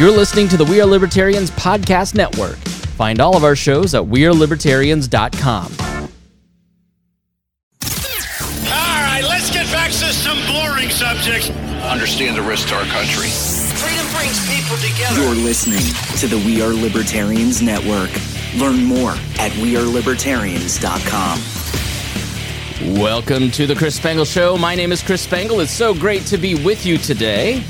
You're listening to the We Are Libertarians Podcast Network. Find all of our shows at WeareLibertarians.com. All right, let's get back to some boring subjects. Understand the risk to our country. Freedom brings people together. You're listening to the We Are Libertarians Network. Learn more at WeareLibertarians.com. Welcome to the Chris Spangle Show. My name is Chris Spangle. It's so great to be with you today.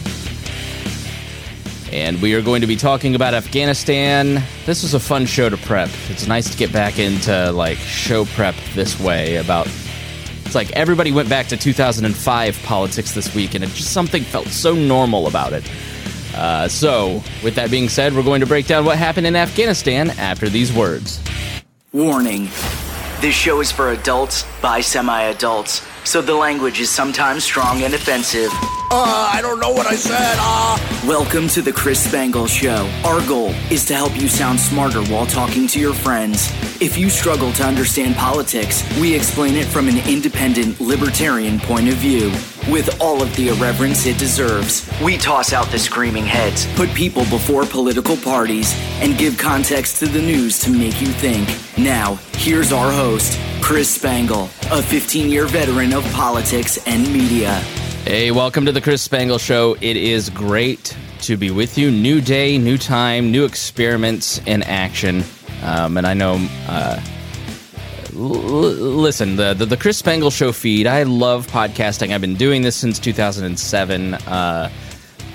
And we are going to be talking about Afghanistan. This was a fun show to prep. It's nice to get back into like show prep this way about it's like everybody went back to 2005 politics this week and it just something felt so normal about it. Uh, so, with that being said, we're going to break down what happened in Afghanistan after these words. Warning this show is for adults by semi adults, so the language is sometimes strong and offensive. Uh, I don't know what I said. Uh. Welcome to the Chris Spangle Show. Our goal is to help you sound smarter while talking to your friends. If you struggle to understand politics, we explain it from an independent, libertarian point of view. With all of the irreverence it deserves, we toss out the screaming heads, put people before political parties, and give context to the news to make you think. Now, here's our host, Chris Spangle, a 15 year veteran of politics and media. Hey, welcome to the Chris Spangle Show. It is great to be with you. New day, new time, new experiments in action. Um, and I know, uh, l- listen, the, the, the Chris Spangle Show feed, I love podcasting. I've been doing this since 2007. Uh,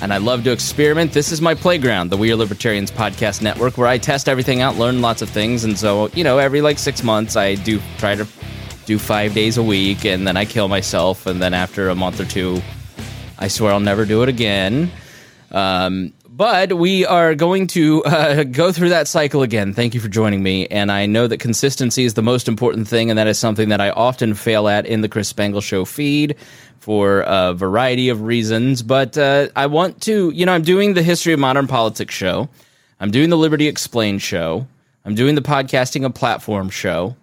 and I love to experiment. This is my playground, the We Are Libertarians Podcast Network, where I test everything out, learn lots of things. And so, you know, every like six months, I do try to do five days a week, and then I kill myself. And then after a month or two, I swear I'll never do it again. Um, but we are going to uh, go through that cycle again. Thank you for joining me. And I know that consistency is the most important thing, and that is something that I often fail at in the Chris Spangle Show feed for a variety of reasons. But uh, I want to, you know, I'm doing the History of Modern Politics show, I'm doing the Liberty Explained show, I'm doing the Podcasting a Platform show,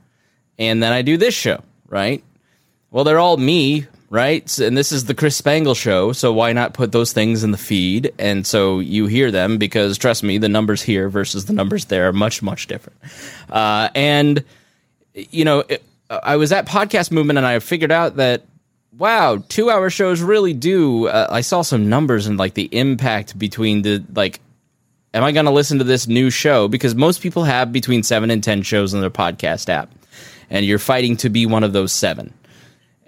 and then I do this show, right? Well, they're all me, right? And this is the Chris Spangle show, so why not put those things in the feed? And so you hear them because trust me, the numbers here versus the numbers there are much, much different. Uh, and, you know, it, I was at Podcast Movement and I figured out that, wow, two hour shows really do. Uh, I saw some numbers and like the impact between the, like, am I going to listen to this new show? Because most people have between seven and 10 shows on their podcast app. And you're fighting to be one of those seven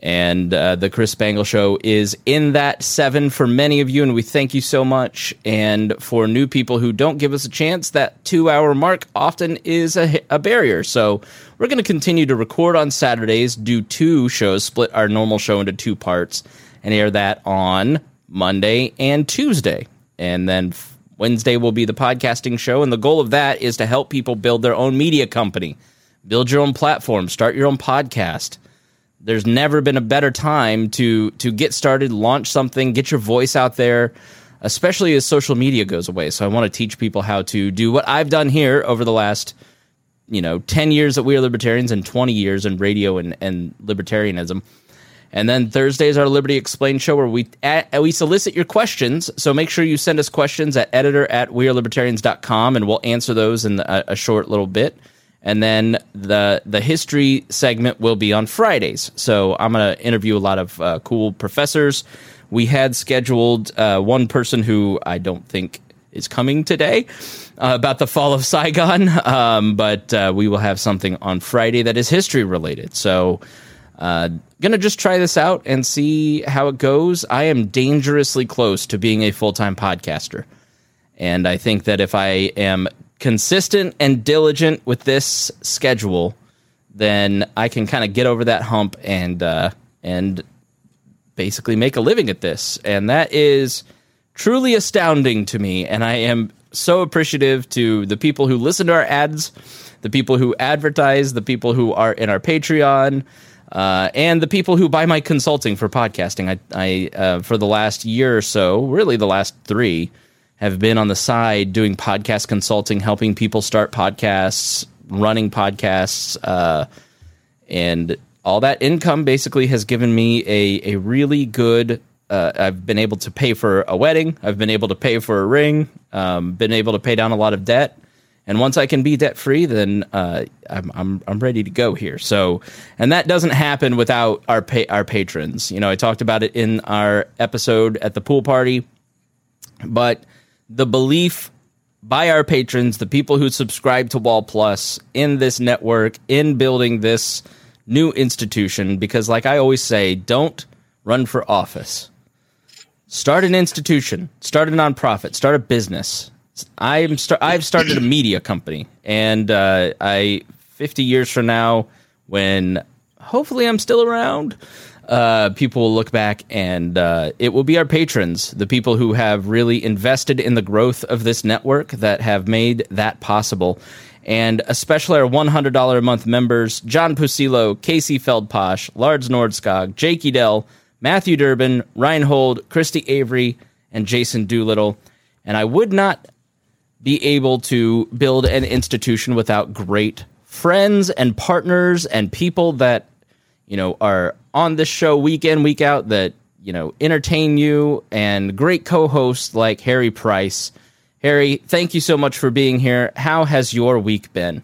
and uh, the Chris Spangle Show is in that seven for many of you, and we thank you so much. And for new people who don't give us a chance, that two hour mark often is a, a barrier. So we're going to continue to record on Saturdays, do two shows, split our normal show into two parts, and air that on Monday and Tuesday. And then Wednesday will be the podcasting show. And the goal of that is to help people build their own media company, build your own platform, start your own podcast there's never been a better time to to get started, launch something, get your voice out there, especially as social media goes away. So I want to teach people how to do what I've done here over the last you know 10 years that we are libertarians and 20 years in radio and, and libertarianism. And then thursday is our liberty explained show where we at, we solicit your questions. So make sure you send us questions at editor at wearelibertarians.com and we'll answer those in a, a short little bit and then the the history segment will be on Fridays. So I'm going to interview a lot of uh, cool professors. We had scheduled uh, one person who I don't think is coming today uh, about the fall of Saigon, um, but uh, we will have something on Friday that is history related. So. Uh, gonna just try this out and see how it goes. I am dangerously close to being a full time podcaster. And I think that if I am consistent and diligent with this schedule, then I can kind of get over that hump and uh, and basically make a living at this. And that is truly astounding to me. And I am so appreciative to the people who listen to our ads, the people who advertise, the people who are in our Patreon. Uh, and the people who buy my consulting for podcasting, I, I uh, for the last year or so, really the last three, have been on the side doing podcast consulting, helping people start podcasts, running podcasts, uh, and all that income basically has given me a, a really good uh, I've been able to pay for a wedding. I've been able to pay for a ring. Um, been able to pay down a lot of debt. And once I can be debt free, then uh, I'm, I'm I'm ready to go here. So, and that doesn't happen without our pa- our patrons. You know, I talked about it in our episode at the pool party, but the belief by our patrons, the people who subscribe to Wall Plus in this network, in building this new institution, because like I always say, don't run for office. Start an institution, start a nonprofit, start a business. I'm start, I've started a media company, and uh, I 50 years from now, when hopefully I'm still around, uh, people will look back and uh, it will be our patrons, the people who have really invested in the growth of this network that have made that possible. And especially our $100 a month members John Pusilo, Casey Feldposh, Lars Nordskog, Jake Edel, Matthew Durbin, Reinhold, Christy Avery, and Jason Doolittle. And I would not be able to build an institution without great friends and partners and people that you know are on this show week in week out that you know entertain you and great co-hosts like Harry Price. Harry, thank you so much for being here. How has your week been?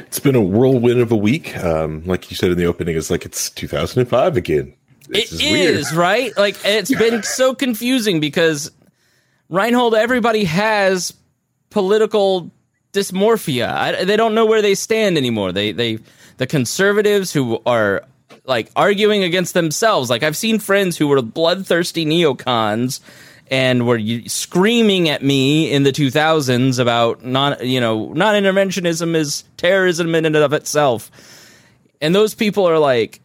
It's been a whirlwind of a week. Um, like you said in the opening, it's like it's 2005 again. This it is, is right? Like it's been so confusing because Reinhold, everybody has political dysmorphia. I, they don't know where they stand anymore. They they the conservatives who are like arguing against themselves. Like I've seen friends who were bloodthirsty neocons and were screaming at me in the 2000s about non you know non-interventionism is terrorism in and of itself. And those people are like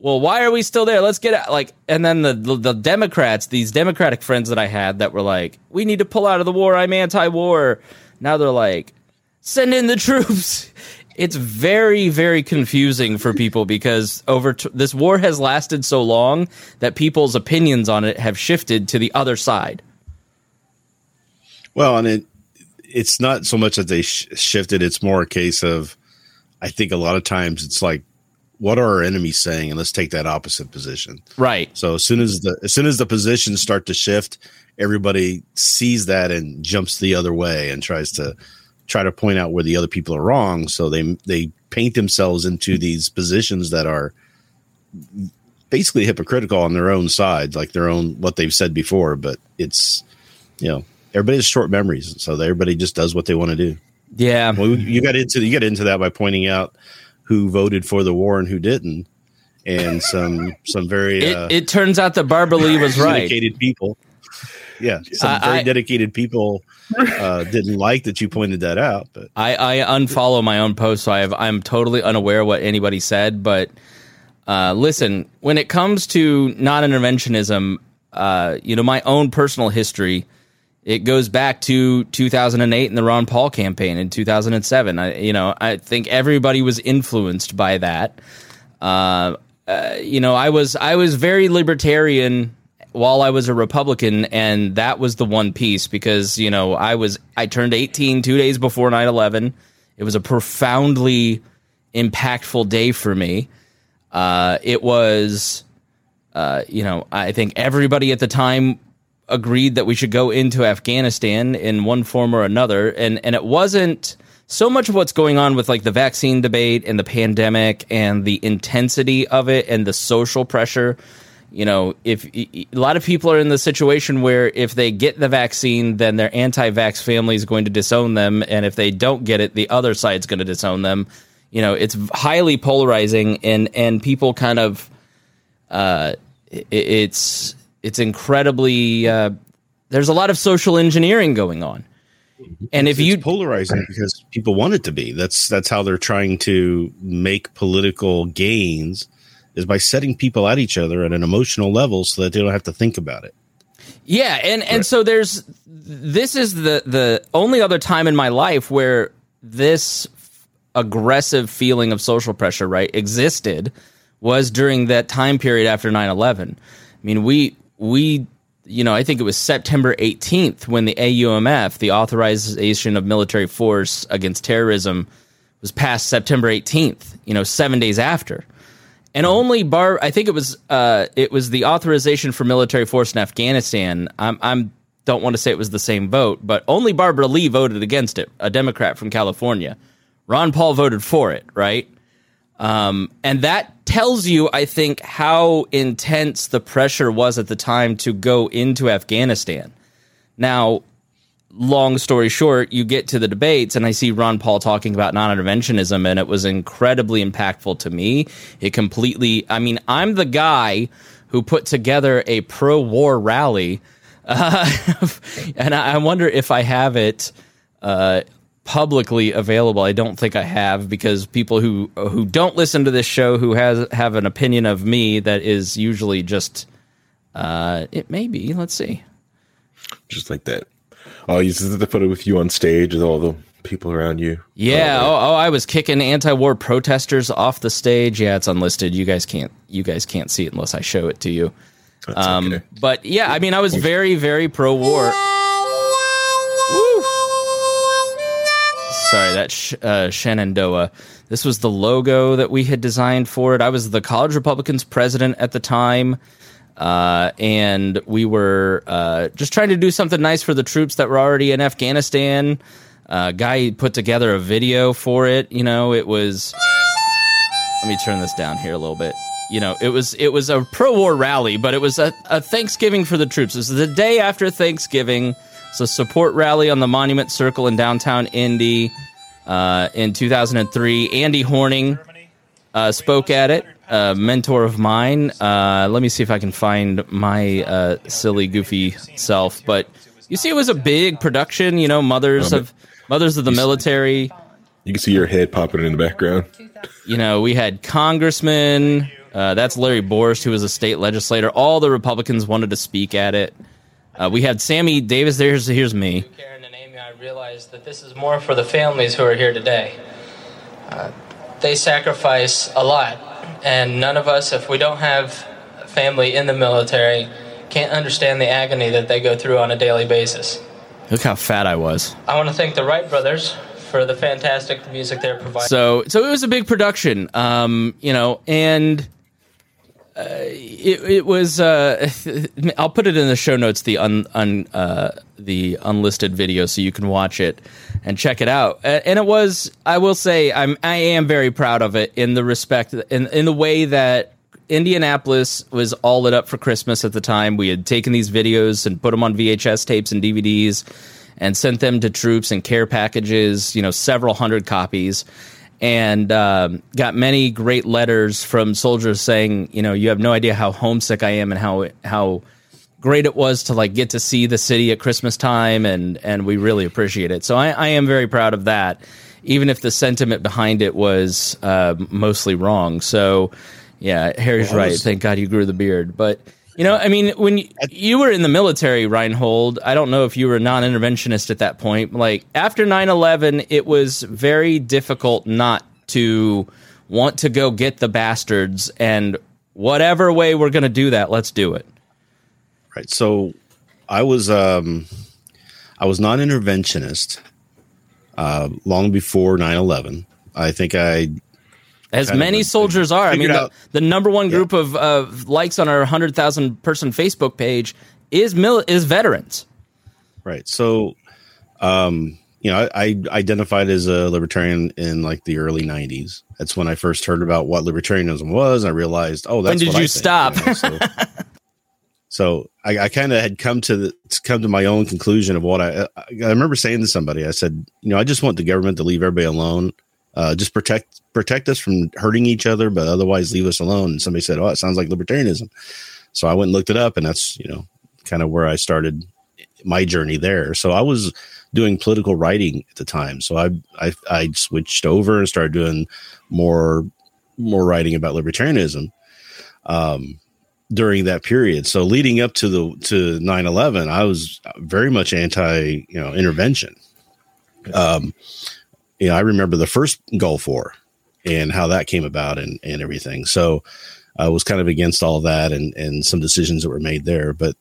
well, why are we still there? Let's get out. Like, and then the, the, the Democrats, these Democratic friends that I had that were like, we need to pull out of the war. I'm anti-war. Now they're like, send in the troops. It's very, very confusing for people because over t- this war has lasted so long that people's opinions on it have shifted to the other side. Well, and it it's not so much that they sh- shifted; it's more a case of, I think a lot of times it's like what are our enemies saying? And let's take that opposite position. Right. So as soon as the as soon as the positions start to shift everybody sees that and jumps the other way and tries to try to point out where the other people are wrong. So they they paint themselves into these positions that are basically hypocritical on their own side like their own what they've said before but it's you know everybody has short memories. So everybody just does what they want to do. Yeah. Well you got into you got into that by pointing out who voted for the war and who didn't, and some some very it, uh, it turns out that Barbara Lee was right. People, yeah, some very I, dedicated people uh, didn't like that you pointed that out. But I, I unfollow my own post, so I have, I'm totally unaware what anybody said. But uh, listen, when it comes to non-interventionism, uh, you know, my own personal history it goes back to 2008 and the Ron Paul campaign in 2007. I, you know, I think everybody was influenced by that. Uh, uh, you know, I was I was very libertarian while I was a Republican, and that was the one piece because you know I was I turned 18 two days before 9/11. It was a profoundly impactful day for me. Uh, it was, uh, you know, I think everybody at the time agreed that we should go into Afghanistan in one form or another, and and it wasn't so much of what's going on with like the vaccine debate and the pandemic and the intensity of it and the social pressure. You know, if a lot of people are in the situation where if they get the vaccine, then their anti-vax family is going to disown them, and if they don't get it, the other side's going to disown them. You know, it's highly polarizing, and and people kind of, uh, it's it's incredibly uh, there's a lot of social engineering going on. And if it's you polarizing because people want it to be, that's that's how they're trying to make political gains is by setting people at each other at an emotional level so that they don't have to think about it. Yeah, and and right. so there's this is the the only other time in my life where this aggressive feeling of social pressure right existed was during that time period after 9/11. I mean, we we you know, I think it was September 18th when the AUMF, the Authorization of Military Force Against Terrorism, was passed September 18th, you know, seven days after. And only Bar. I think it was uh, it was the authorization for military force in Afghanistan. I'm I'm don't want to say it was the same vote, but only Barbara Lee voted against it, a Democrat from California. Ron Paul voted for it, right? Um, and that tells you, I think, how intense the pressure was at the time to go into Afghanistan. Now, long story short, you get to the debates, and I see Ron Paul talking about non interventionism, and it was incredibly impactful to me. It completely, I mean, I'm the guy who put together a pro war rally uh, and I, wonder if I have it uh, publicly available. I don't think I have because people who who don't listen to this show who has have an opinion of me that is usually just uh, it may be. Let's see. Just like that. Oh, you said the photo with you on stage with all the people around you. Yeah. Oh, oh, I was kicking anti-war protesters off the stage. Yeah, it's unlisted. You guys can't. You guys can't see it unless I show it to you. Um, okay. But yeah, I mean, I was very, very pro war. Sorry, that uh, Shenandoah. This was the logo that we had designed for it. I was the College Republicans president at the time. Uh, and we were uh, just trying to do something nice for the troops that were already in Afghanistan. Uh, guy put together a video for it. You know, it was. Let me turn this down here a little bit you know, it was it was a pro-war rally, but it was a, a Thanksgiving for the troops. This is the day after Thanksgiving. It's a support rally on the Monument Circle in downtown Indy uh, in 2003. Andy Horning uh, spoke at it, a mentor of mine. Uh, let me see if I can find my uh, silly, goofy self. But you see, it was a big production. You know, mothers of mothers of the military. You can see your head popping in the background. You know, we had congressmen, uh, that's Larry Borst, who was a state legislator. All the Republicans wanted to speak at it. Uh, we had Sammy Davis. There's here's me. Karen and Amy, I realize that this is more for the families who are here today. Uh, they sacrifice a lot, and none of us, if we don't have family in the military, can't understand the agony that they go through on a daily basis. Look how fat I was. I want to thank the Wright brothers for the fantastic music they're providing. So, so it was a big production, um, you know, and it, it was. Uh, I'll put it in the show notes. The un, un uh, the unlisted video, so you can watch it and check it out. And it was. I will say, I'm. I am very proud of it in the respect in in the way that Indianapolis was all lit up for Christmas at the time. We had taken these videos and put them on VHS tapes and DVDs and sent them to troops and care packages. You know, several hundred copies and um, got many great letters from soldiers saying, you know, you have no idea how homesick I am and how how great it was to like get to see the city at Christmas time, and and we really appreciate it. So I, I am very proud of that, even if the sentiment behind it was uh, mostly wrong. So yeah, Harry's well, right. Thank God you grew the beard, but. You know, I mean, when you, you were in the military, Reinhold, I don't know if you were a non interventionist at that point. Like, after 9 11, it was very difficult not to want to go get the bastards. And whatever way we're going to do that, let's do it. Right. So I was, um, I was non interventionist uh, long before 9 11. I think I as many soldiers are. I mean, the, the, number one group yeah. of, of likes on our hundred thousand person Facebook page is mil- is veterans. Right. So, um, you know, I, I, identified as a libertarian in like the early '90s. That's when I first heard about what libertarianism was. I realized, oh, that's when did you I stop? Think, you know, so, so I, I kind of had come to the, come to my own conclusion of what I I remember saying to somebody. I said, you know, I just want the government to leave everybody alone uh, just protect protect us from hurting each other, but otherwise leave us alone. And somebody said, "Oh, it sounds like libertarianism." So I went and looked it up, and that's you know kind of where I started my journey there. So I was doing political writing at the time, so I I, I switched over and started doing more more writing about libertarianism. Um, during that period. So leading up to the to 9/11, I was very much anti, you know, intervention. Um, you know, I remember the first Gulf War and how that came about and, and everything. So I was kind of against all that and, and some decisions that were made there. But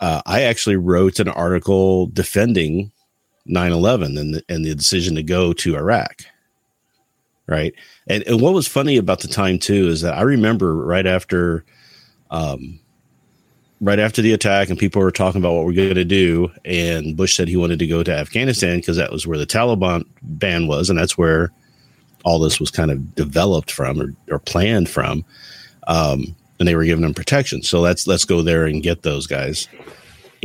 uh, I actually wrote an article defending 9 11 and the, and the decision to go to Iraq. right? And, and what was funny about the time too is that I remember right after, um, right after the attack, and people were talking about what we're going to do, and Bush said he wanted to go to Afghanistan because that was where the Taliban ban was, and that's where all this was kind of developed from or, or planned from. Um, and they were giving them protection. So let's let's go there and get those guys.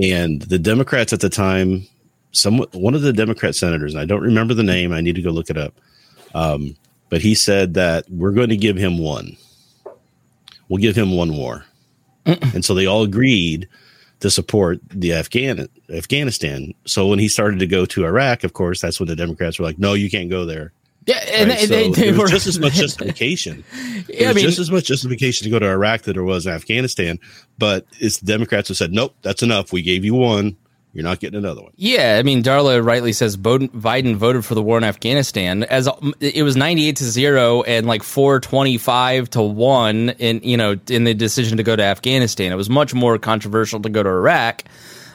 And the Democrats at the time, some one of the Democrat senators, and I don't remember the name. I need to go look it up. Um, but he said that we're going to give him one. We'll give him one war. And so they all agreed to support the Afghan Afghanistan. So when he started to go to Iraq, of course, that's when the Democrats were like, "No, you can't go there." Yeah, and Right? they, So they, they were just as much justification. Yeah, I mean- just as much justification to go to Iraq that there was in Afghanistan, but it's the Democrats who said, "Nope, that's enough. We gave you one. You're not getting another one." Yeah, I mean, Darla rightly says Biden voted for the war in Afghanistan as it was ninety eight to zero and like four twenty five to one in you know in the decision to go to Afghanistan. It was much more controversial to go to Iraq,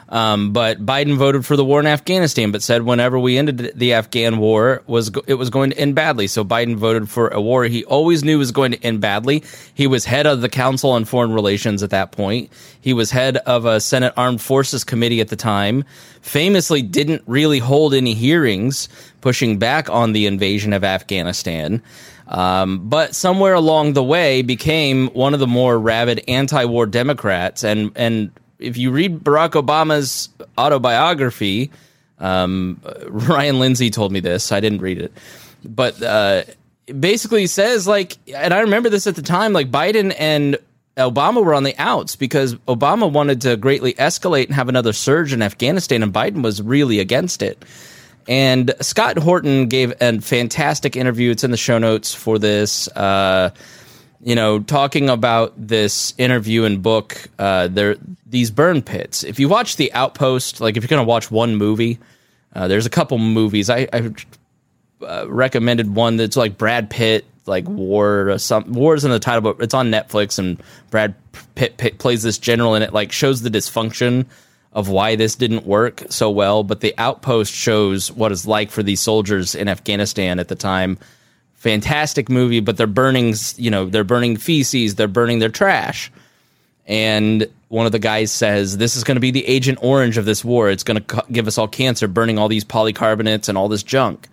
um, but Biden voted for the war in Afghanistan, but said whenever we ended the Afghan war was it was going to end badly. So Biden voted for a war he always knew was going to end badly. He was head of the Council on Foreign Relations at that point. He was head of a Senate Armed Forces Committee at the time. Famously, didn't really hold any hearings pushing back on the invasion of Afghanistan. Um, but somewhere along the way, became one of the more rabid anti-war Democrats, and and if you read Barack Obama's autobiography, um, Ryan Lindsay told me this. I didn't read it, but uh, it basically says like, and I remember this at the time. Like Biden and Obama were on the outs because Obama wanted to greatly escalate and have another surge in Afghanistan, and Biden was really against it. And Scott Horton gave a fantastic interview. It's in the show notes for this. Uh, you know, talking about this interview and book, uh, there these burn pits. If you watch The Outpost, like if you're going to watch one movie, uh, there's a couple movies. I, I uh, recommended one that's like Brad Pitt, like War or some is in the title, but it's on Netflix, and Brad Pitt, Pitt plays this general, and it like shows the dysfunction of why this didn't work so well. But The Outpost shows what it's like for these soldiers in Afghanistan at the time fantastic movie, but they're burning, you know, they're burning feces, they're burning their trash. And one of the guys says, This is going to be the Agent Orange of this war. It's going to co- give us all cancer, burning all these polycarbonates and all this junk.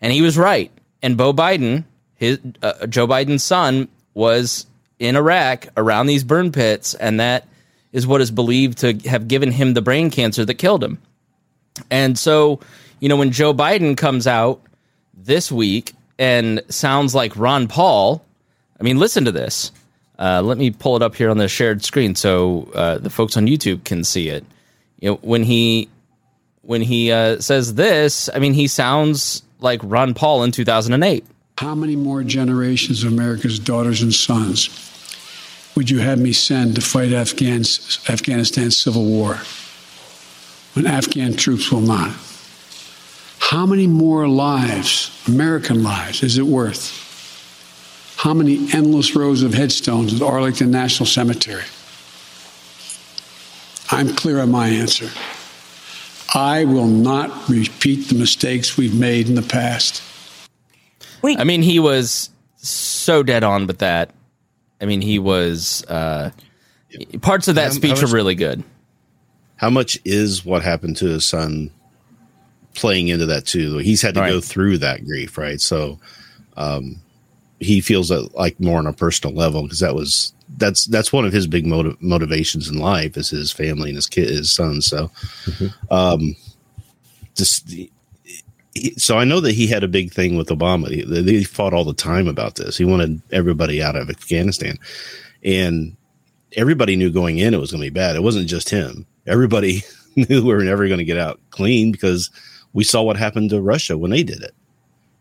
And he was right. And Bo Biden, his, uh, Joe Biden's son, was in Iraq around these burn pits. And that is what is believed to have given him the brain cancer that killed him. And so, you know, when Joe Biden comes out this week and sounds like Ron Paul, I mean, listen to this. Uh, let me pull it up here on the shared screen so uh, the folks on YouTube can see it. You know, when he when he uh, says this, I mean, he sounds like Ron Paul in 2008. How many more generations of America's daughters and sons would you have me send to fight Afghans, Afghanistan's civil war when Afghan troops will not? How many more lives, American lives, is it worth? How many endless rows of headstones at Arlington National Cemetery? I'm clear on my answer. I will not repeat the mistakes we've made in the past. I mean, he was so dead on with that. I mean, he was. Uh, parts of that How- how speech much- are really good. How much is what happened to his son playing into that too? He's had to Right. go through that grief, right? So, um, he feels that like more on a personal level because that was that's that's one of his big motiv- motivations in life is his family and his kid, his son. So, um, just he- so I know that he had a big thing with Obama. He, they fought all the time about this. He wanted everybody out of Afghanistan, and everybody knew going in it was going to be bad. It wasn't just him. Everybody knew we were never going to get out clean because we saw what happened to Russia when they did it.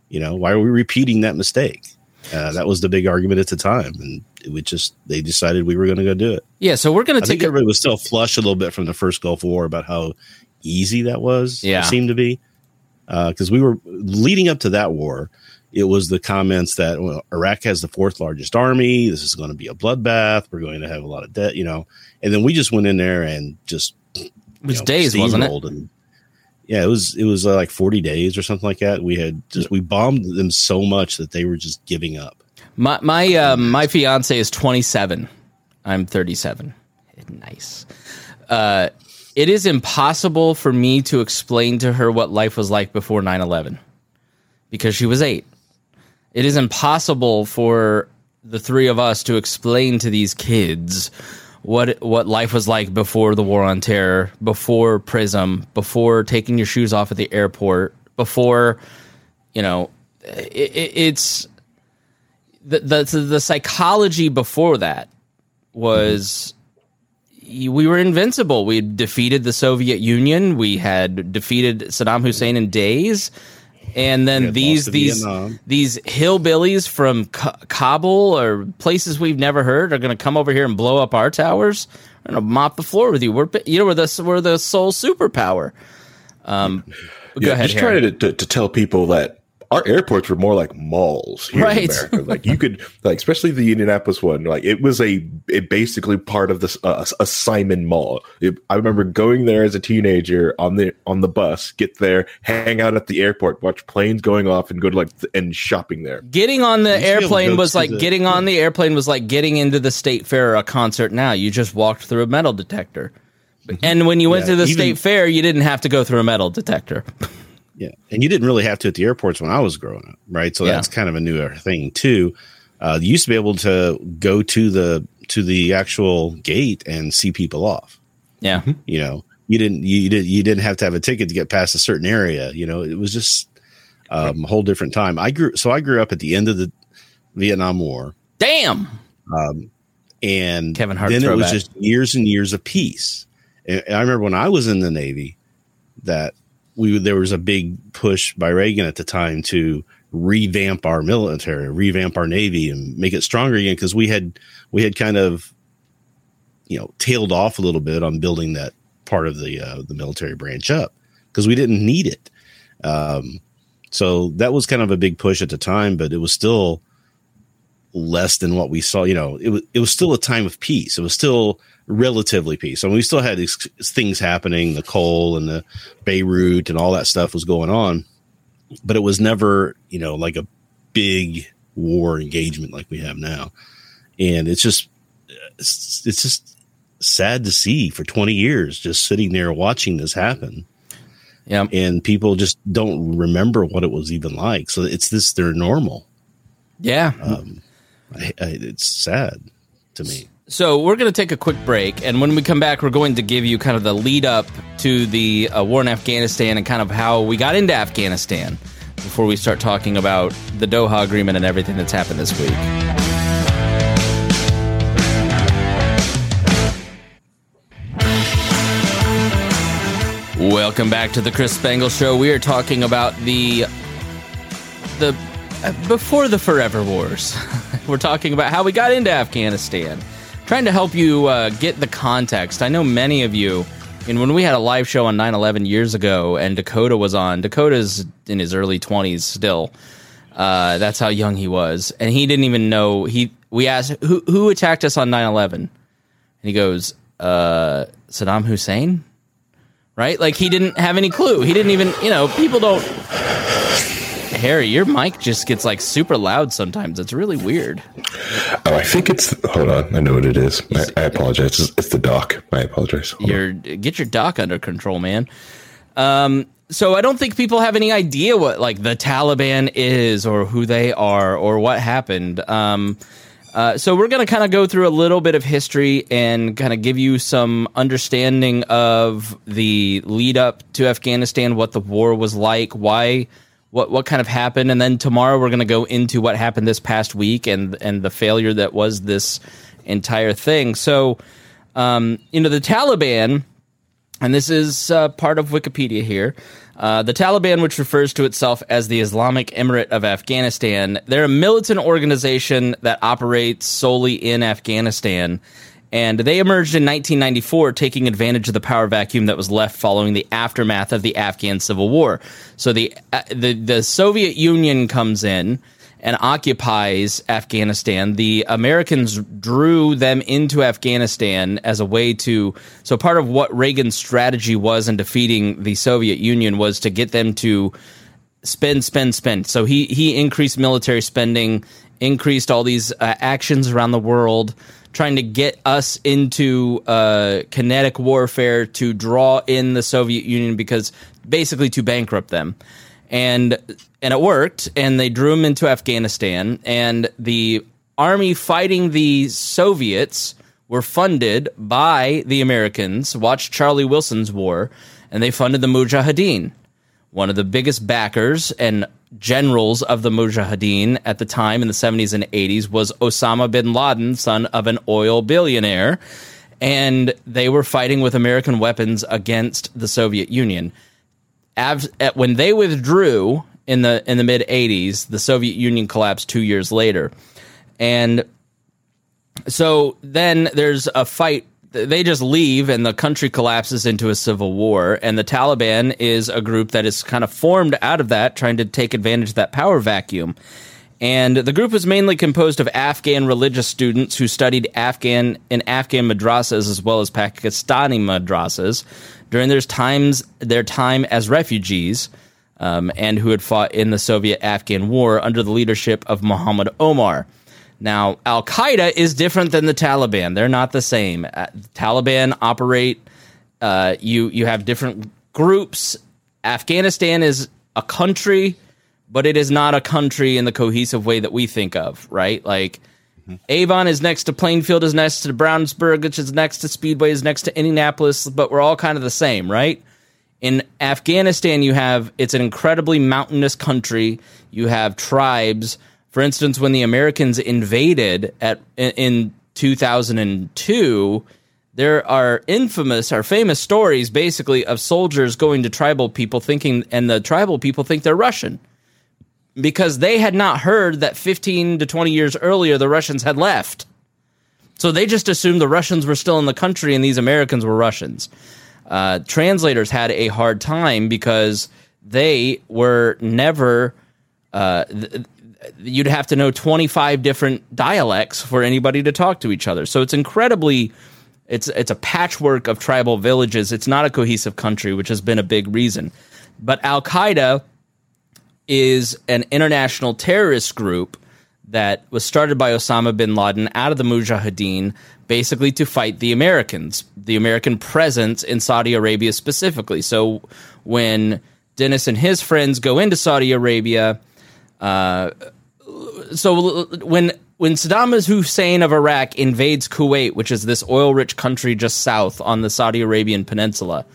You know, why are we repeating that mistake? Uh, that was the big argument at the time, and it would just they decided we were going to go do it. Yeah, so we're going to think take a, everybody was still flush a little bit from the first Gulf War about how easy that was. Yeah. it seemed to be because we were leading up to that war. It was the comments that well, Iraq has the fourth largest army. This is going to be a bloodbath. We're going to have a lot of debt, you know. And then we just went in there and just it was know, days, wasn't it? And yeah, it was it was uh, like 40 days or something like that. We had just we bombed them so much that they were just giving up. My my uh, my fiance is 27. I'm 37. Nice. Uh, it is impossible for me to explain to her what life was like before 9/11 because she was 8. It is impossible for the three of us to explain to these kids what what life was like before the war on terror, before Prism, before taking your shoes off at the airport, before you know, it, it, it's the, the the psychology before that was mm-hmm. we were invincible. We had defeated the Soviet Union. We had defeated Saddam Hussein in days and then these these Vietnam. these hillbillies from Kabul or places we've never heard are going to come over here and blow up our towers. We're going to mop the floor with you. We're you know we're the we're the sole superpower. Um, yeah, go ahead. Just Harry. trying to, to, to tell people that our airports were more like malls here right. in America. Like you could, like especially the Indianapolis one, like it was a it basically part of this uh, a Simon Mall. It, I remember going there as a teenager on the on the bus, get there, hang out at the airport, watch planes going off, and go to like and shopping there. Getting on the airplane was like the, getting on the airplane was like getting into the state fair or a concert. Now you just walked through a metal detector. Mm-hmm. And when you went yeah, to the even, state fair, you didn't have to go through a metal detector. Yeah, and you didn't really have to at the airports when I was growing up, right? So yeah. that's kind of a newer thing too. Uh, you used to be able to go to the to the actual gate and see people off. Yeah, mm-hmm. you know, you didn't you, you did you didn't have to have a ticket to get past a certain area. You know, it was just um, a whole different time. I grew so I grew up at the end of the Vietnam War. Damn. Um, and Kevin Hart. Then it was just years and years of peace. And I remember when I was in the Navy that we there was a big push by Reagan at the time to revamp our military, revamp our navy, and make it stronger again because we had we had kind of you know tailed off a little bit on building that part of the uh, the military branch up because we didn't need it. Um, so that was kind of a big push at the time, but it was still less than what we saw. You know, it was it was still a time of peace. It was still relatively peace. I mean, we still had these things happening, the Cole and the Beirut and all that stuff was going on, but it was never, you know, like a big war engagement like we have now. And it's just, it's, it's just sad to see for 20 years just sitting there watching this happen. Yeah. And people just don't remember what it was even like. So it's this, they're normal. Yeah. Um, I, I, it's sad to me. So we're going to take a quick break, and when we come back, we're going to give you kind of the lead up to the uh, war in Afghanistan and kind of how we got into Afghanistan before we start talking about the Doha Agreement and everything that's happened this week. Welcome back to the Chris Spangle Show. We are talking about the the uh, before the Forever Wars. we're talking about how we got into Afghanistan trying to help you uh, get the context. I know many of you, and when we had a live show on 9 11 years ago and Dakota was on, Dakota's in his early 20s still. Uh, that's how young he was. And he didn't even know. He We asked, who, who attacked us on 9 11? And he goes, uh, Saddam Hussein? Right? Like he didn't have any clue. He didn't even, you know, people don't Harry, your mic just gets like super loud sometimes. It's really weird. Oh, I think it's. Hold on, I know what it is. I, I apologize. It's, it's, the dock. I apologize. Hold your on. get your dock under control, man. Um, so I don't think people have any idea what like the Taliban is or who they are or what happened. Um, uh, so we're going to kind of go through a little bit of history and kind of give you some understanding of the lead up to Afghanistan, what the war was like, why what what kind of happened, and then tomorrow we're going to go into what happened this past week and and the failure that was this entire thing. So, um, you know, the Taliban, and this is uh, part of Wikipedia here. Uh, the Taliban, which refers to itself as the Islamic Emirate of Afghanistan, they're a militant organization that operates solely in Afghanistan and they emerged in 1994, taking advantage of the power vacuum that was left following the aftermath of the Afghan Civil War. So the uh, the, the Soviet Union comes in, and occupies Afghanistan. The Americans drew them into Afghanistan as a way to. So, part of what Reagan's strategy was in defeating the Soviet Union was to get them to spend, spend, spend. So, he, he increased military spending, increased all these uh, actions around the world. Trying to get us into uh, kinetic warfare to draw in the Soviet Union because basically to bankrupt them and and it worked. And they drew him into Afghanistan, and the army fighting the Soviets were funded by the Americans. Watch Charlie Wilson's war, and they funded the Mujahideen. One of the biggest backers and generals of the Mujahideen at the time in the 70s and 80s was Osama bin Laden, son of an oil billionaire. And they were fighting with American weapons against the Soviet Union when they withdrew in the in the mid 80s, the Soviet Union collapsed 2 years later. And so then there's a fight they just leave and the country collapses into a civil war and the Taliban is a group that is kind of formed out of that trying to take advantage of that power vacuum. And the group was mainly composed of Afghan religious students who studied Afghan in Afghan madrasas as well as Pakistani madrasas during their times their time as refugees, um, and who had fought in the Soviet-Afghan War under the leadership of Muhammad Omar. Now, Al Qaeda is different than the Taliban; they're not the same. Uh, the Taliban operate. Uh, you you have different groups. Afghanistan is a country, but it is not a country in the cohesive way that we think of, right? Like Mm-hmm. Avon is next to Plainfield, is next to Brownsburg, which is next to Speedway, is next to Indianapolis, but we're all kind of the same, right? In Afghanistan, you have it's an incredibly mountainous country. You have tribes. For instance, when the Americans invaded at in 2002, there are infamous or famous stories basically of soldiers going to tribal people thinking and the tribal people think they're Russian because they had not heard that 15 to 20 years earlier the Russians had left. So they just assumed the Russians were still in the country and these Americans were Russians. Uh, translators had a hard time because they were never. Uh, th- you'd have to know 25 different dialects for anybody to talk to each other. So it's incredibly. It's it's a patchwork of tribal villages. It's not a cohesive country, which has been a big reason. But Al Qaeda is an international terrorist group that was started by Osama bin Laden out of the Mujahideen, basically to fight the Americans, the American presence in Saudi Arabia specifically. So when Dennis and his friends go into Saudi Arabia, uh, so when when Saddam Hussein of Iraq invades Kuwait, which is this oil-rich country just south on the Saudi Arabian peninsula,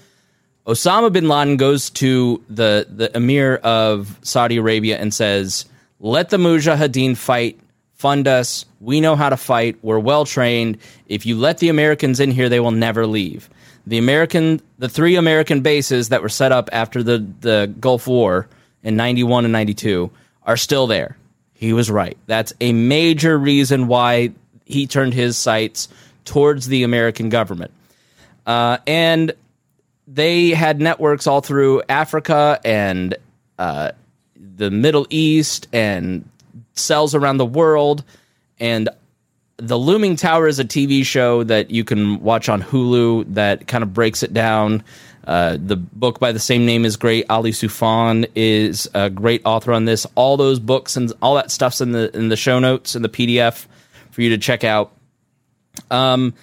Osama bin Laden goes to the, the emir of Saudi Arabia and says, Let the Mujahideen fight, fund us. We know how to fight. We're well trained. If you let the Americans in here, they will never leave. The American, the three American bases that were set up after the, the Gulf War in 91 and 92 are still there. He was right. That's a major reason why he turned his sights towards the American government. Uh, and they had networks all through Africa and uh, the Middle East and cells around the world. And The Looming Tower is a TV show that you can watch on Hulu that kind of breaks it down. Uh, the book by the same name is great. Ali Soufan is a great author on this. All those books and all that stuff's in the in the show notes in the PDF for you to check out. Um,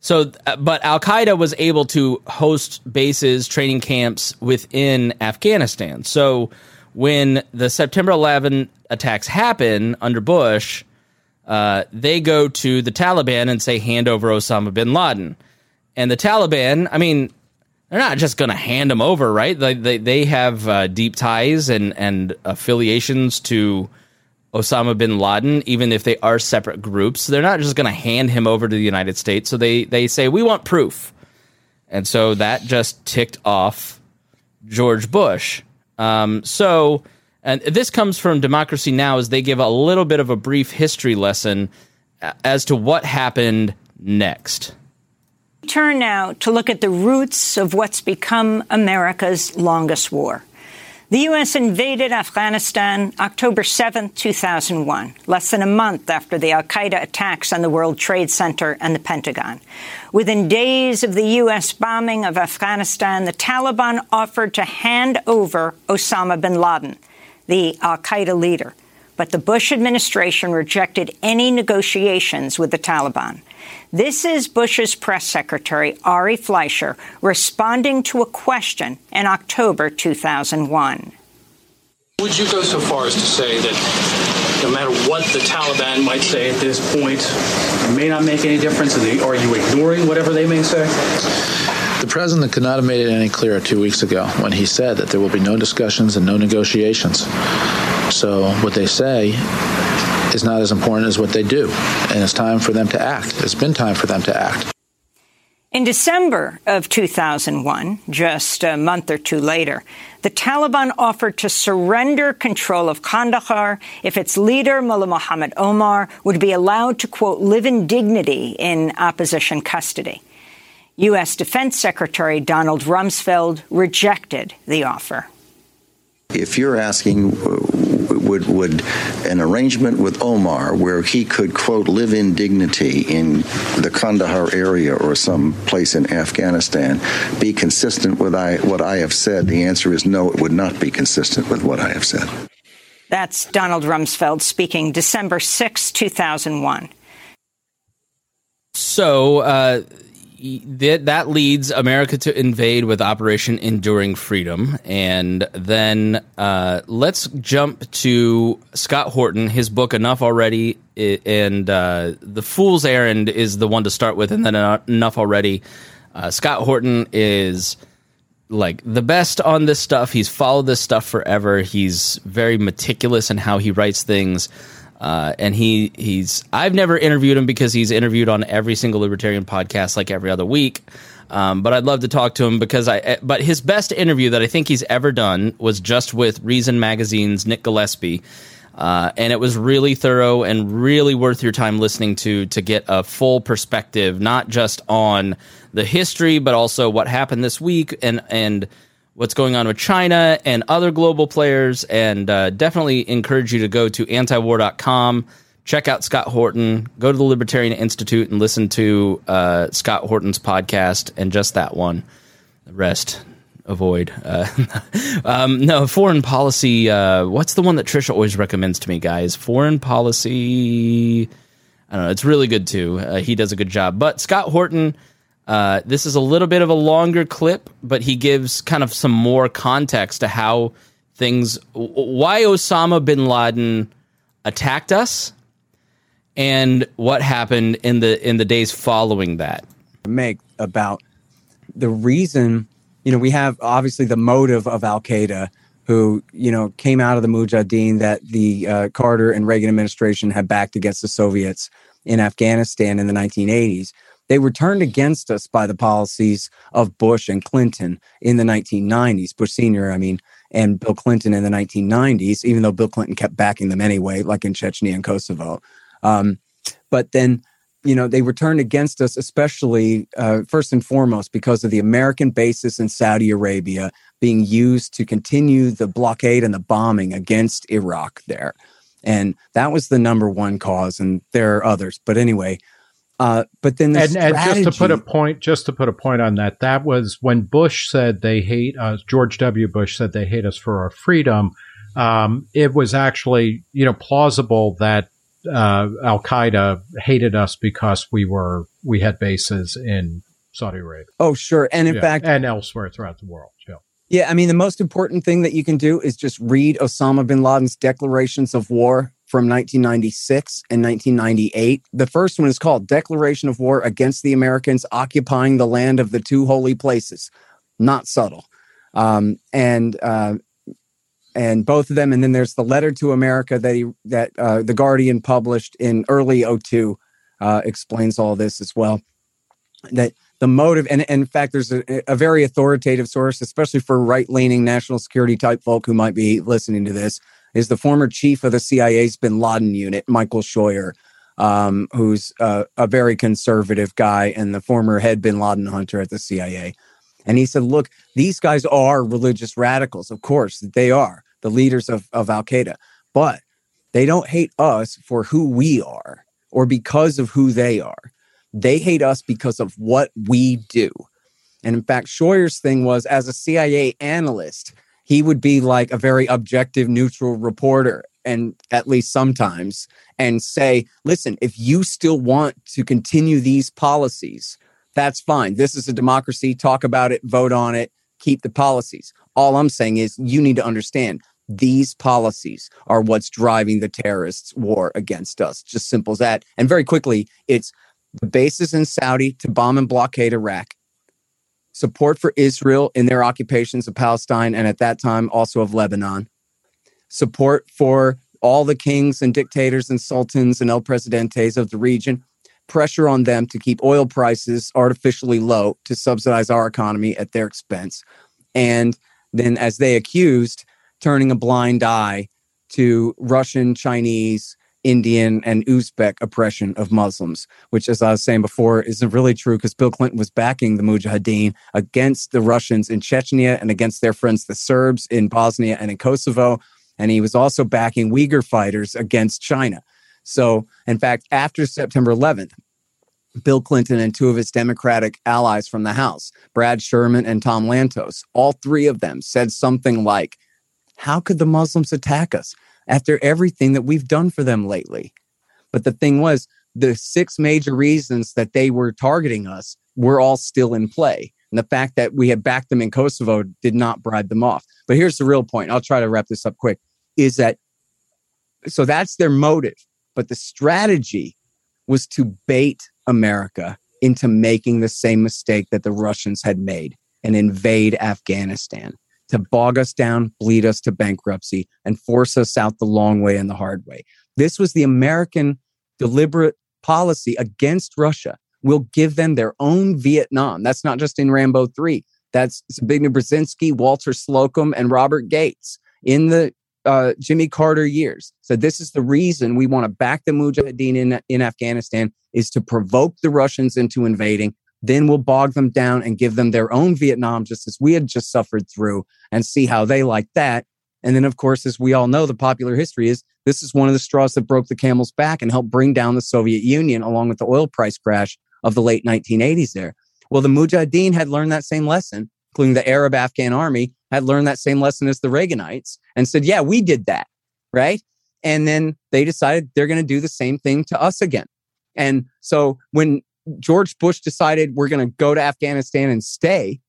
so, uh, but Al Qaeda was able to host bases, training camps within Afghanistan. So, when the September 11 attacks happen under Bush, uh, they go to the Taliban and say, hand over Osama bin Laden. And the Taliban, I mean, they're not just going to hand him over, right? They, they, they have uh, deep ties and, and affiliations to Osama bin Laden, even if they are separate groups. They're not just going to hand him over to the United States. So they, they say, we want proof. And so that just ticked off George Bush. Um, so, and this comes from Democracy Now! as they give a little bit of a brief history lesson as to what happened next. Turn now to look at the roots of what's become America's longest war The U.S. invaded Afghanistan October 7, 2001, less than a month after the al Qaeda attacks on the World Trade Center and the Pentagon. Within days of the U.S. bombing of Afghanistan, the Taliban offered to hand over Osama bin Laden, the al Qaeda leader. But the Bush administration rejected any negotiations with the Taliban. This is Bush's press secretary, Ari Fleischer, responding to a question in October 2001. Would you go so far as to say that no matter what the Taliban might say at this point, it may not make any difference? Are you ignoring whatever they may say? The president could not have made it any clearer two weeks ago when he said that there will be no discussions and no negotiations. So, what they say is not as important as what they do. And it's time for them to act. It's been time for them to act. In December of 2001, just a month or two later, the Taliban offered to surrender control of Kandahar if its leader, Mullah Muhammad Omar, would be allowed to, quote, live in dignity in opposition custody. U.S. Defense Secretary Donald Rumsfeld rejected the offer. If you're asking would would an arrangement with Omar where he could quote live in dignity in the Kandahar area or some place in Afghanistan be consistent with I, what I have said? The answer is no. It would not be consistent with what I have said. That's Donald Rumsfeld speaking December 6, 2001. So, uh, that that leads America to invade with Operation Enduring Freedom, and then uh, let's jump to Scott Horton. His book Enough Already, and uh, the Fool's Errand is the one to start with, and then Enough Already. Uh, Scott Horton is like the best on this stuff. He's followed this stuff forever. He's very meticulous in how he writes things. Uh, and he he's I've never interviewed him because he's interviewed on every single libertarian podcast like every other week. Um, but I'd love to talk to him because I. Eh, but his best interview that I think he's ever done was just with Reason Magazine's Nick Gillespie, uh, and it was really thorough and really worth your time listening to to get a full perspective, not just on the history, but also what happened this week and and what's going on with China and other global players. And uh, definitely encourage you to go to antiwar.com, check out Scott Horton, go to the Libertarian Institute and listen to uh, Scott Horton's podcast and just that one. The rest, avoid. Uh, um, no, foreign policy. Uh, what's the one that Trisha always recommends to me, guys? Foreign policy. I don't know. It's really good too. Uh, he does a good job. But Scott Horton uh, this is a little bit of a longer clip, but he gives kind of some more context to how things, why Osama bin Laden attacked us, and what happened in the in the days following that. Make about the reason, you know, we have obviously the motive of Al Qaeda, who you know came out of the Mujahideen that the uh, Carter and Reagan administration had backed against the Soviets in Afghanistan in the 1980s they were turned against us by the policies of Bush and Clinton in the 1990s. Bush Sr., I mean, and Bill Clinton in the 1990s, even though Bill Clinton kept backing them anyway, like in Chechnya and Kosovo. Um, but then, you know, they were turned against us, especially uh, first and foremost because of the American bases in Saudi Arabia being used to continue the blockade and the bombing against Iraq there. And that was the number one cause, and there are others. But anyway, uh, but then the and, and, just to put a point, just to put a point on that, that was when Bush said they hate us. George W. Bush said they hate us for our freedom. Um, it was actually, you know, plausible that uh, Al Qaeda hated us because we were we had bases in Saudi Arabia. Oh, sure, and in yeah. fact, and elsewhere throughout the world. Yeah. Yeah, I mean, the most important thing that you can do is just read Osama bin Laden's declarations of war from 1996 and 1998. The first one is called Declaration of War Against the Americans Occupying the Land of the Two Holy Places. Not subtle. Um, and uh, and both of them, and then there's the letter to America that he that uh, the Guardian published in early 02 uh, explains all this as well. That the motive, and, and in fact, there's a, a very authoritative source, especially for right leaning national security type folk who might be listening to this is the former chief of the CIA's bin Laden unit, Michael Scheuer, um, who's uh, a very conservative guy and the former head bin Laden hunter at the CIA. And he said, look, these guys are religious radicals. Of course, they are the leaders of, of Al Qaeda, but they don't hate us for who we are or because of who they are. They hate us because of what we do. And in fact, Scheuer's thing was as a CIA analyst, he would be like a very objective, neutral reporter, and at least sometimes, and say, listen, if you still want to continue these policies, that's fine. This is a democracy. Talk about it, vote on it, keep the policies. All I'm saying is you need to understand these policies are what's driving the terrorists' war against us. Just simple as that. And very quickly, it's the bases in Saudi to bomb and blockade Iraq, support for Israel in their occupations of Palestine and at that time also of Lebanon, support for all the kings and dictators and sultans and el presidentes of the region, pressure on them to keep oil prices artificially low to subsidize our economy at their expense. And then, as they accused, turning a blind eye to Russian, Chinese, Indian, and Uzbek oppression of Muslims, which, as I was saying before, isn't really true because Bill Clinton was backing the Mujahideen against the Russians in Chechnya and against their friends, the Serbs in Bosnia and in Kosovo. And he was also backing Uyghur fighters against China. So, in fact, after September 11th, Bill Clinton and two of his Democratic allies from the House, Brad Sherman and Tom Lantos, all three of them said something like, How could the Muslims attack us? After everything that we've done for them lately. But the thing was, the six major reasons that they were targeting us were all still in play. And the fact that we had backed them in Kosovo did not bribe them off. But here's the real point. I'll try to wrap this up quick is that so that's their motive. But the strategy was to bait America into making the same mistake that the Russians had made and invade Afghanistan to bog us down, bleed us to bankruptcy, and force us out the long way and the hard way. This was the American deliberate policy against Russia. We'll give them their own Vietnam. That's not just in Rambo 3. That's Zbigniew Brzezinski, Walter Slocombe, and Robert Gates in the uh, Jimmy Carter years. So this is the reason we want to back the Mujahideen in, in Afghanistan is to provoke the Russians into invading then we'll bog them down and give them their own Vietnam, just as we had just suffered through, and see how they like that. And then, of course, as we all know, the popular history is this is one of the straws that broke the camel's back and helped bring down the Soviet Union along with the oil price crash of the late 1980s there. Well, the Mujahideen had learned that same lesson, including the Arab Afghan army had learned that same lesson as the Reaganites and said, yeah, we did that. Right. And then they decided they're going to do the same thing to us again. And so when George Bush decided we're going to go to Afghanistan and stay,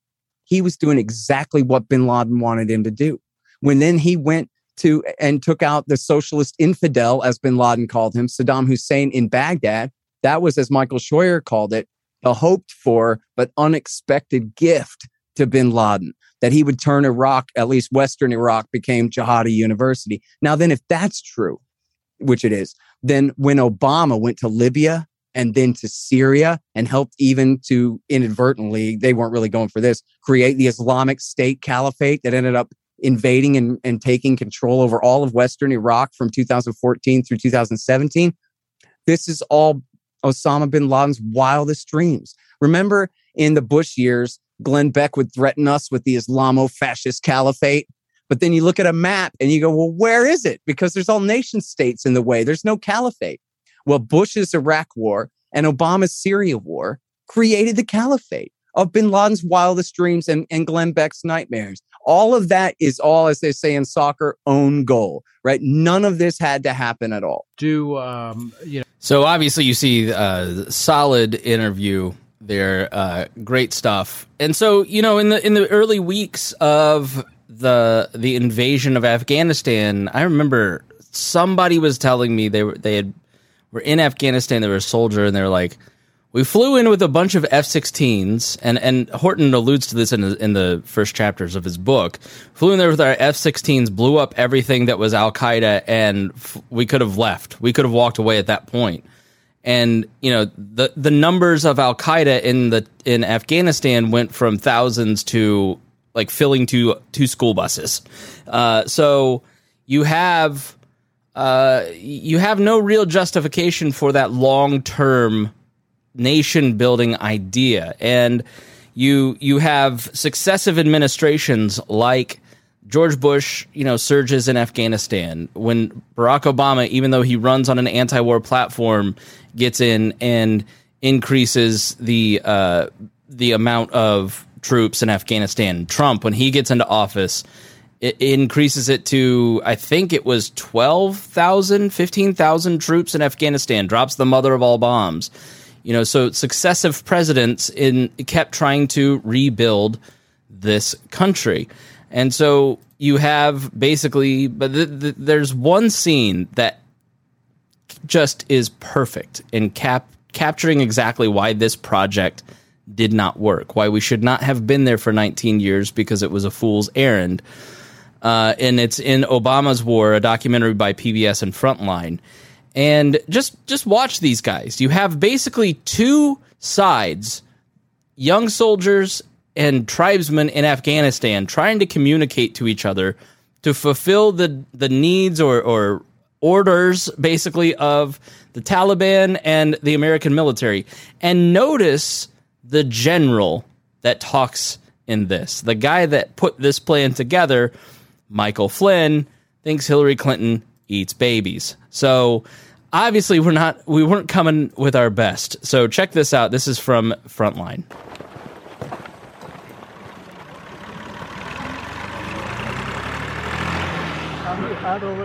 he was doing exactly what bin Laden wanted him to do. When then he went to and took out the socialist infidel, as bin Laden called him, Saddam Hussein in Baghdad, that was, as Michael Scheuer called it, a hoped for but unexpected gift to bin Laden that he would turn Iraq, at least Western Iraq, became Jihadi University. Now, then, if that's true, which it is, then when Obama went to Libya and then to Syria and helped even to inadvertently, they weren't really going for this, create the Islamic State Caliphate that ended up invading and, and taking control over all of Western Iraq from 2014 through 2017. This is all Osama bin Laden's wildest dreams. Remember in the Bush years, Glenn Beck would threaten us with the Islamo fascist caliphate. But then you look at a map and you go, well, where is it? Because there's all nation states in the way. There's no caliphate. Well, Bush's Iraq war and Obama's Syria war created the caliphate of bin Laden's wildest dreams and, and Glenn Beck's nightmares. All of that is all, as they say in soccer, own goal, right? None of this had to happen at all. Do, um, you know. So obviously, you see uh, solid interview there, uh, great stuff. And so, you know, in the in the early weeks of the the invasion of Afghanistan, I remember somebody was telling me they were they had in Afghanistan. They were a soldier, and they're like, we flew in with a bunch of F-16s, and and Horton alludes to this in the, in the first chapters of his book. Flew in there with our F-16s, blew up everything that was Al Qaeda, and f- we could have left. We could have walked away at that point. And you know the the numbers of Al Qaeda in the in Afghanistan went from thousands to like filling two two school buses. Uh, so you have uh, you have no real justification for that long term nation building idea. And You you have successive administrations like George Bush, you know, surges in Afghanistan. When Barack Obama, even though he runs on an anti-war platform, gets in and increases the uh, the amount of troops in Afghanistan. Trump, when he gets into office, it increases it to I think it was 12,000, 15,000 troops in Afghanistan. Drops the mother of all bombs. You know, so successive presidents in kept trying to rebuild this country. And so you have basically but the, the, there's one scene that just is perfect in cap capturing exactly why this project did not work, why we should not have been there for 19 years because it was a fool's errand. Uh, and it's in Obama's War, a documentary by PBS and Frontline. And just just watch these guys. You have basically two sides, young soldiers and tribesmen in Afghanistan trying to communicate to each other to fulfill the the needs or or orders basically of the Taliban and the American military. And notice the general that talks in this. The guy that put this plan together, Michael Flynn, thinks Hillary Clinton eats babies. So obviously we're not we weren't coming with our best. So check this out. This is from Frontline.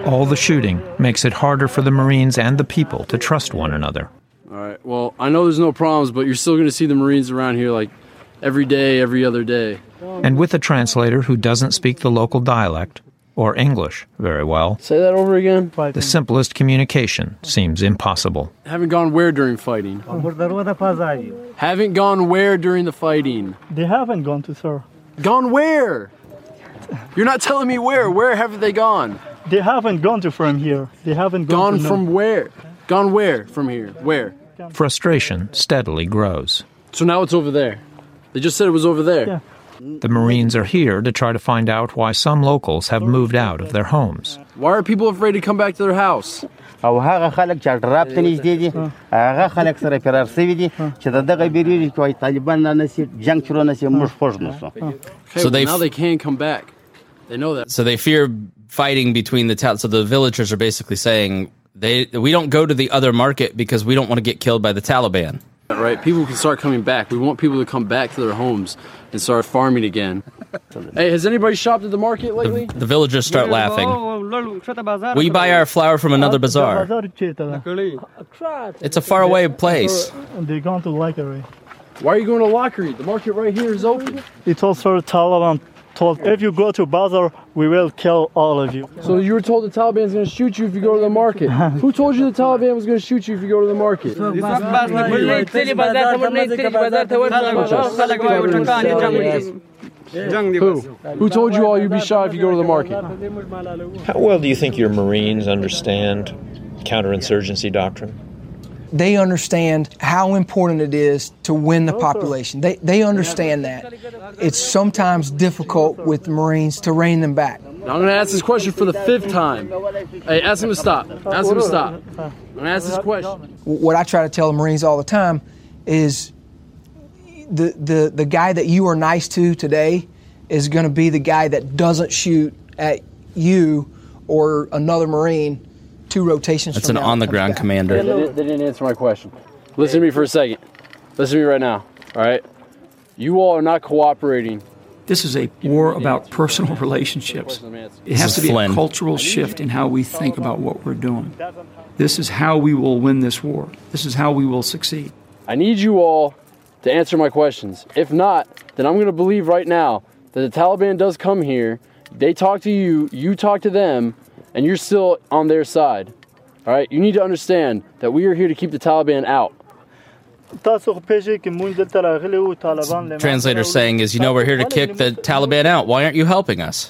All the shooting makes it harder for the Marines and the people to trust one another. All right. Well, I know there's no problems, but you're still going to see the Marines around here like every day, every other day. And with a translator who doesn't speak the local dialect or English very well, Say that over again. the simplest communication seems impossible. Haven't gone where during fighting? Haven't gone where during the fighting? They haven't gone to sir. Gone where? You're not telling me where. Where have they gone? They haven't gone to from here. They haven't gone, Gone to from where? Gone where from here? Where? Frustration steadily grows. So now it's over there. They just said it was over there. The Marines are here to try to find out why some locals have moved out of their homes. Why are people afraid to come back to their house? او هغه خلک چې ډراب ته نږدې دي هغه خلک سره فرار شوي دي چې د دغه بیریږي چې وایي طالبان را نسي جنگ شروع نسي موږ خوښ نسو Okay, So well, they now f- they can come back. They know that. So they fear fighting between the towns. So the villagers are basically saying they we don't go to the other market because we don't want to get killed by the Taliban. Right? People can start coming back. We want people to come back to their homes and start farming again. hey, has anybody shopped at the market lately? The villagers start laughing. We buy our flour from another bazaar. It's a faraway place. They gone to Lockery. Why are you going to Lockery? The market right here is open. It's also Taliban told if you go to bazaar, we will kill all of you. So you were told the Taliban's going to shoot you if you go to the market. Who told you the Taliban was going to shoot you if you go to the market? Who? Who told you all you'd be shot if you go to the market? How well do you think your Marines understand counterinsurgency doctrine? They understand how important it is to win the population. They, they understand that. It's sometimes difficult with Marines to rein them back. Now I'm going to ask this question for the fifth time. Hey, ask him to stop. Ask him to stop. I'm going to ask this question. What I try to tell the Marines all the time is the, the, the guy that you are nice to today is going to be the guy that doesn't shoot at you or another Marine two rotations That's from an now on the ground back. commander. They didn't, they didn't answer my question. Listen to me for a second. Listen to me right now. All right? You all are not cooperating. This is a war about personal relationships. It has to be a cultural shift in how we think about what we're doing. This is how we will win this war. This is how we will succeed. I need you all to answer my questions. If not, then I'm going to believe right now that the Taliban does come here, they talk to you, you talk to them, and you're still on their side. All right, you need to understand that we are here to keep the Taliban out. Translator saying is, you know, we're here to kick the Taliban out. Why aren't you helping us?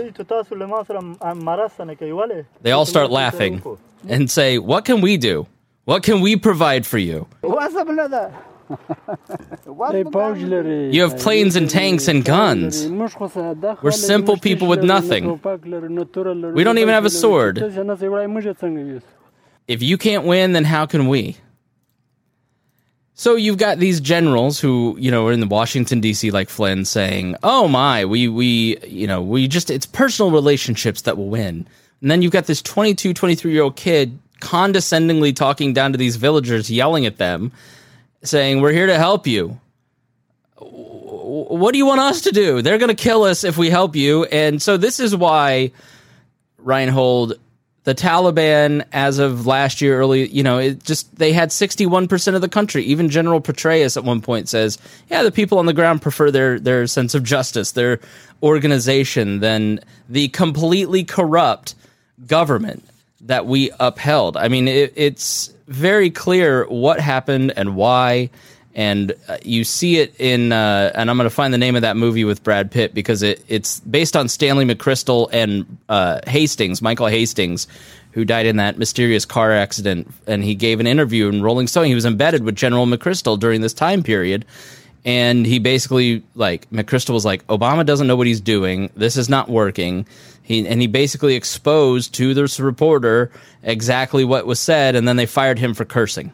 They all start laughing and say, What can we do? What can we provide for you? You have planes and tanks and guns. We're simple people with nothing. We don't even have a sword. If you can't win, then how can we? So you've got these generals who, you know, are in the Washington D.C. like Flynn saying, "Oh my, we we, you know, we just it's personal relationships that will win." And then you've got this 22, 23-year-old kid condescendingly talking down to these villagers, yelling at them saying, "We're here to help you." What do you want us to do? They're going to kill us if we help you. And so this is why Reinhold the Taliban, as of last year, early, you know, it just they had 61% of the country. Even General Petraeus at one point says, "Yeah, the people on the ground prefer their their sense of justice, their organization, than the completely corrupt government that we upheld." I mean, it, it's very clear what happened and why and uh, you see it in uh, and i'm going to find the name of that movie with brad pitt because it, it's based on stanley mcchrystal and uh, hastings michael hastings who died in that mysterious car accident and he gave an interview in rolling stone. He was embedded with general mcchrystal during this time period and he basically like mcchrystal was like obama doesn't know what he's doing. This is not working he, and he basically exposed to this reporter exactly what was said and then they fired him for cursing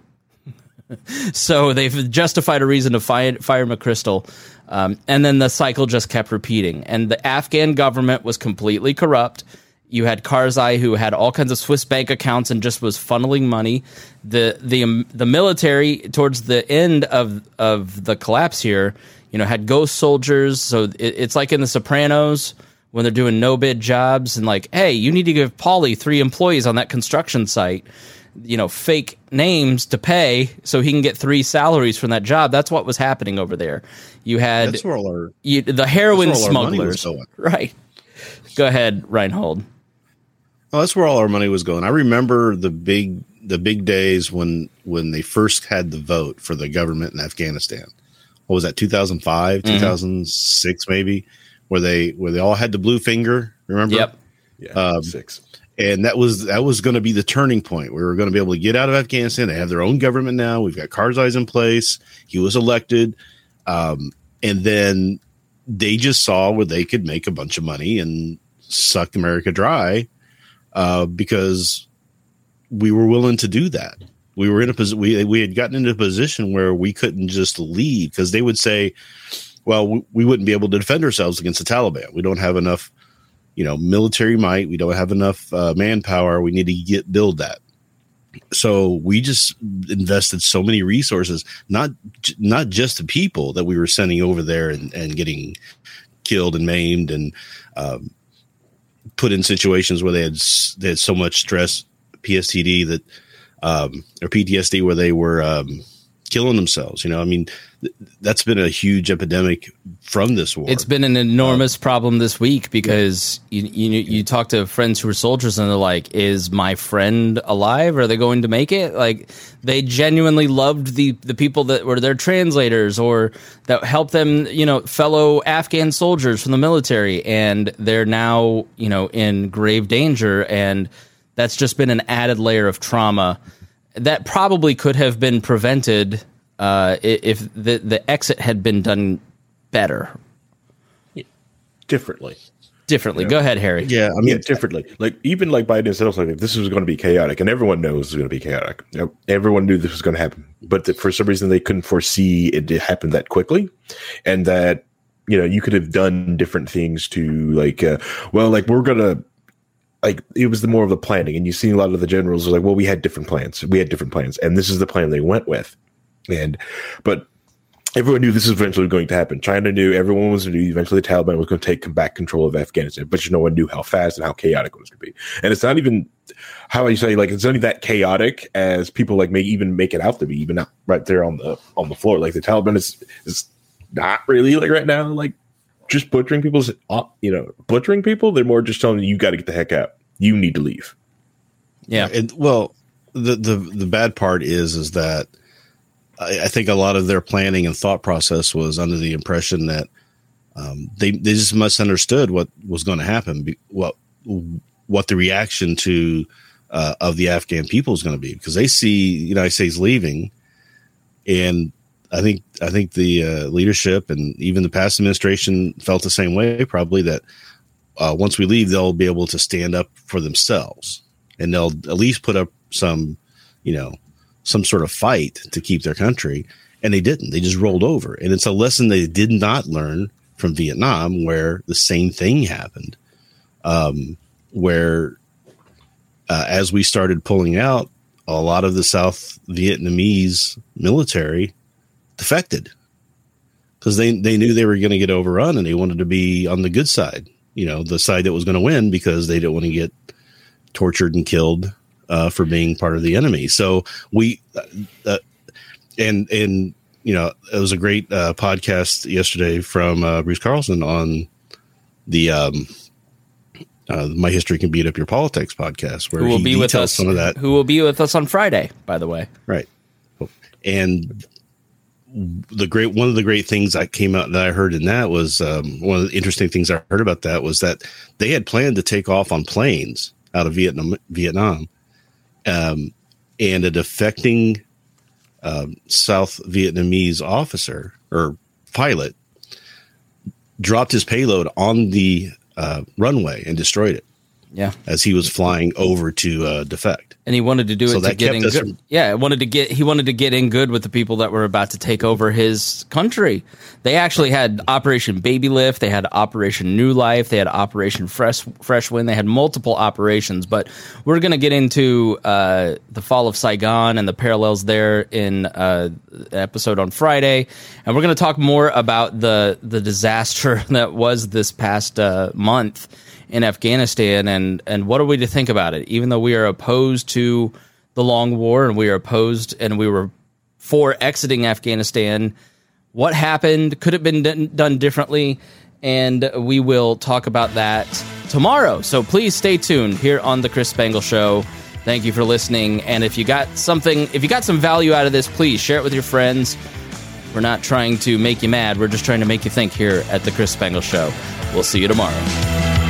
so they've justified a reason to fire, fire McChrystal. Um, and then the cycle just kept repeating. And the Afghan government was completely corrupt. You had Karzai, who had all kinds of Swiss bank accounts and just was funneling money. The the um, the military, towards the end of of the collapse here, you know, had ghost soldiers. So it, it's like in The Sopranos when they're doing no bid jobs and like, hey, you need to give Paulie three employees on that construction site you know fake names to pay so he can get three salaries from that job. That's what was happening over there. You had that's where all our, you, the heroin smugglers. right. Go ahead reinhold. Oh that's where all our money was going. I remember the big the big days when when they first had the vote for the government in afghanistan. What was that 2005 mm-hmm. 2006 maybe where they where they all had the blue finger remember yep yeah um, six and that was that was going to be the turning point. We were going to be able to get out of Afghanistan. They have their own government now. We've got Karzai's in place. He was elected, um, and then they just saw where they could make a bunch of money and suck America dry uh, because we were willing to do that. We were in a position. We we had gotten into a position where we couldn't just leave because they would say, "Well, we, we wouldn't be able to defend ourselves against the Taliban. We don't have enough." you know military might. We don't have enough uh, manpower. We need to get build that. So we just invested so many resources, not not just the people that we were sending over there and, and getting killed and maimed and um, put in situations where they had they had so much stress, PSTD that um, or PTSD where they were um, killing themselves. You know, I mean, th- that's been a huge epidemic from this war. It's been an enormous uh, problem this week because yeah. you, you you talk to friends who are soldiers and they're like, "Is my friend alive? Are they going to make it?" Like they genuinely loved the the people that were their translators or that helped them, you know, fellow Afghan soldiers from the military, and they're now you know in grave danger, and that's just been an added layer of trauma that probably could have been prevented uh, if the the exit had been done better, differently. Differently. Go ahead, Harry. Yeah, I mean, yeah, differently. Like even like Biden said, like this was going to be chaotic, and everyone knows it's going to be chaotic. Everyone knew this was going to happen, but that for some reason they couldn't foresee it to happen that quickly, and that you know you could have done different things to like, uh, well, like we're gonna like it was the more of the planning and you see a lot of the generals are like well we had different plans. We had different plans and this is the plan they went with. And but everyone knew this was eventually going to happen. China knew everyone was knew eventually the taliban was going to take back control of afghanistan but you no one knew how fast and how chaotic it was going to be. And it's not even how I say like it's only that chaotic as people like may even make it out to be even not right there on the on the floor. Like the taliban is is not really like right now like just butchering people's, uh, you know, butchering people. They're more just telling you, you got to get the heck out. You need to leave. Yeah. And well, the, the, the bad part is, is that I, I think a lot of their planning and thought process was under the impression that um, they, they just misunderstood what was going to happen. What, what the reaction to, uh, of the Afghan people is going to be because they see United States leaving and I think I think the uh, leadership and even the past administration felt the same way. Probably that uh, once we leave, they'll be able to stand up for themselves, and they'll at least put up some, you know, some sort of fight to keep their country. and they didn't. They just rolled over, and it's a lesson they did not learn from Vietnam, where the same thing happened. Um, where uh, as we started pulling out, a lot of the South Vietnamese military defected because they they knew they were going to get overrun and they wanted to be on the good side, you know, the side that was going to win because they didn't want to get tortured and killed uh, for being part of the enemy. So we uh, uh and and you know it was a great uh, podcast yesterday from uh, Bruce Carlson on the um, uh, My History Can Beat Up Your Politics podcast, where who will be with us some of that. Who will be with us on Friday, by the way. Right, and the great one of the great things that came out that I heard in that was um, one of the interesting things I heard about that was that they had planned to take off on planes out of Vietnam, Vietnam, um, and a defecting um, South Vietnamese officer or pilot dropped his payload on the uh, runway and destroyed it. Yeah, as he was flying over to uh, defect and he wanted to do so it to get in good. From- yeah, wanted to get he wanted to get in good with the people that were about to take over his country. They actually had Operation Baby Lift, they had Operation New Life, they had Operation Fresh Fresh Wind, they had multiple operations. But we're going to get into uh, the fall of Saigon and the parallels there in uh, episode on Friday, and we're going to talk more about the the disaster that was this past uh, month in Afghanistan, and and what are we to think about it? Even though we are opposed to the long war and we are opposed and we were for exiting Afghanistan, what happened? Could have been done differently? And we will talk about that tomorrow. So please stay tuned here on the Chris Spangle Show. Thank you for listening. And if you got something, if you got some value out of this, please share it with your friends. We're not trying to make you mad. We're just trying to make you think here at the Chris Spangle Show. We'll see you tomorrow.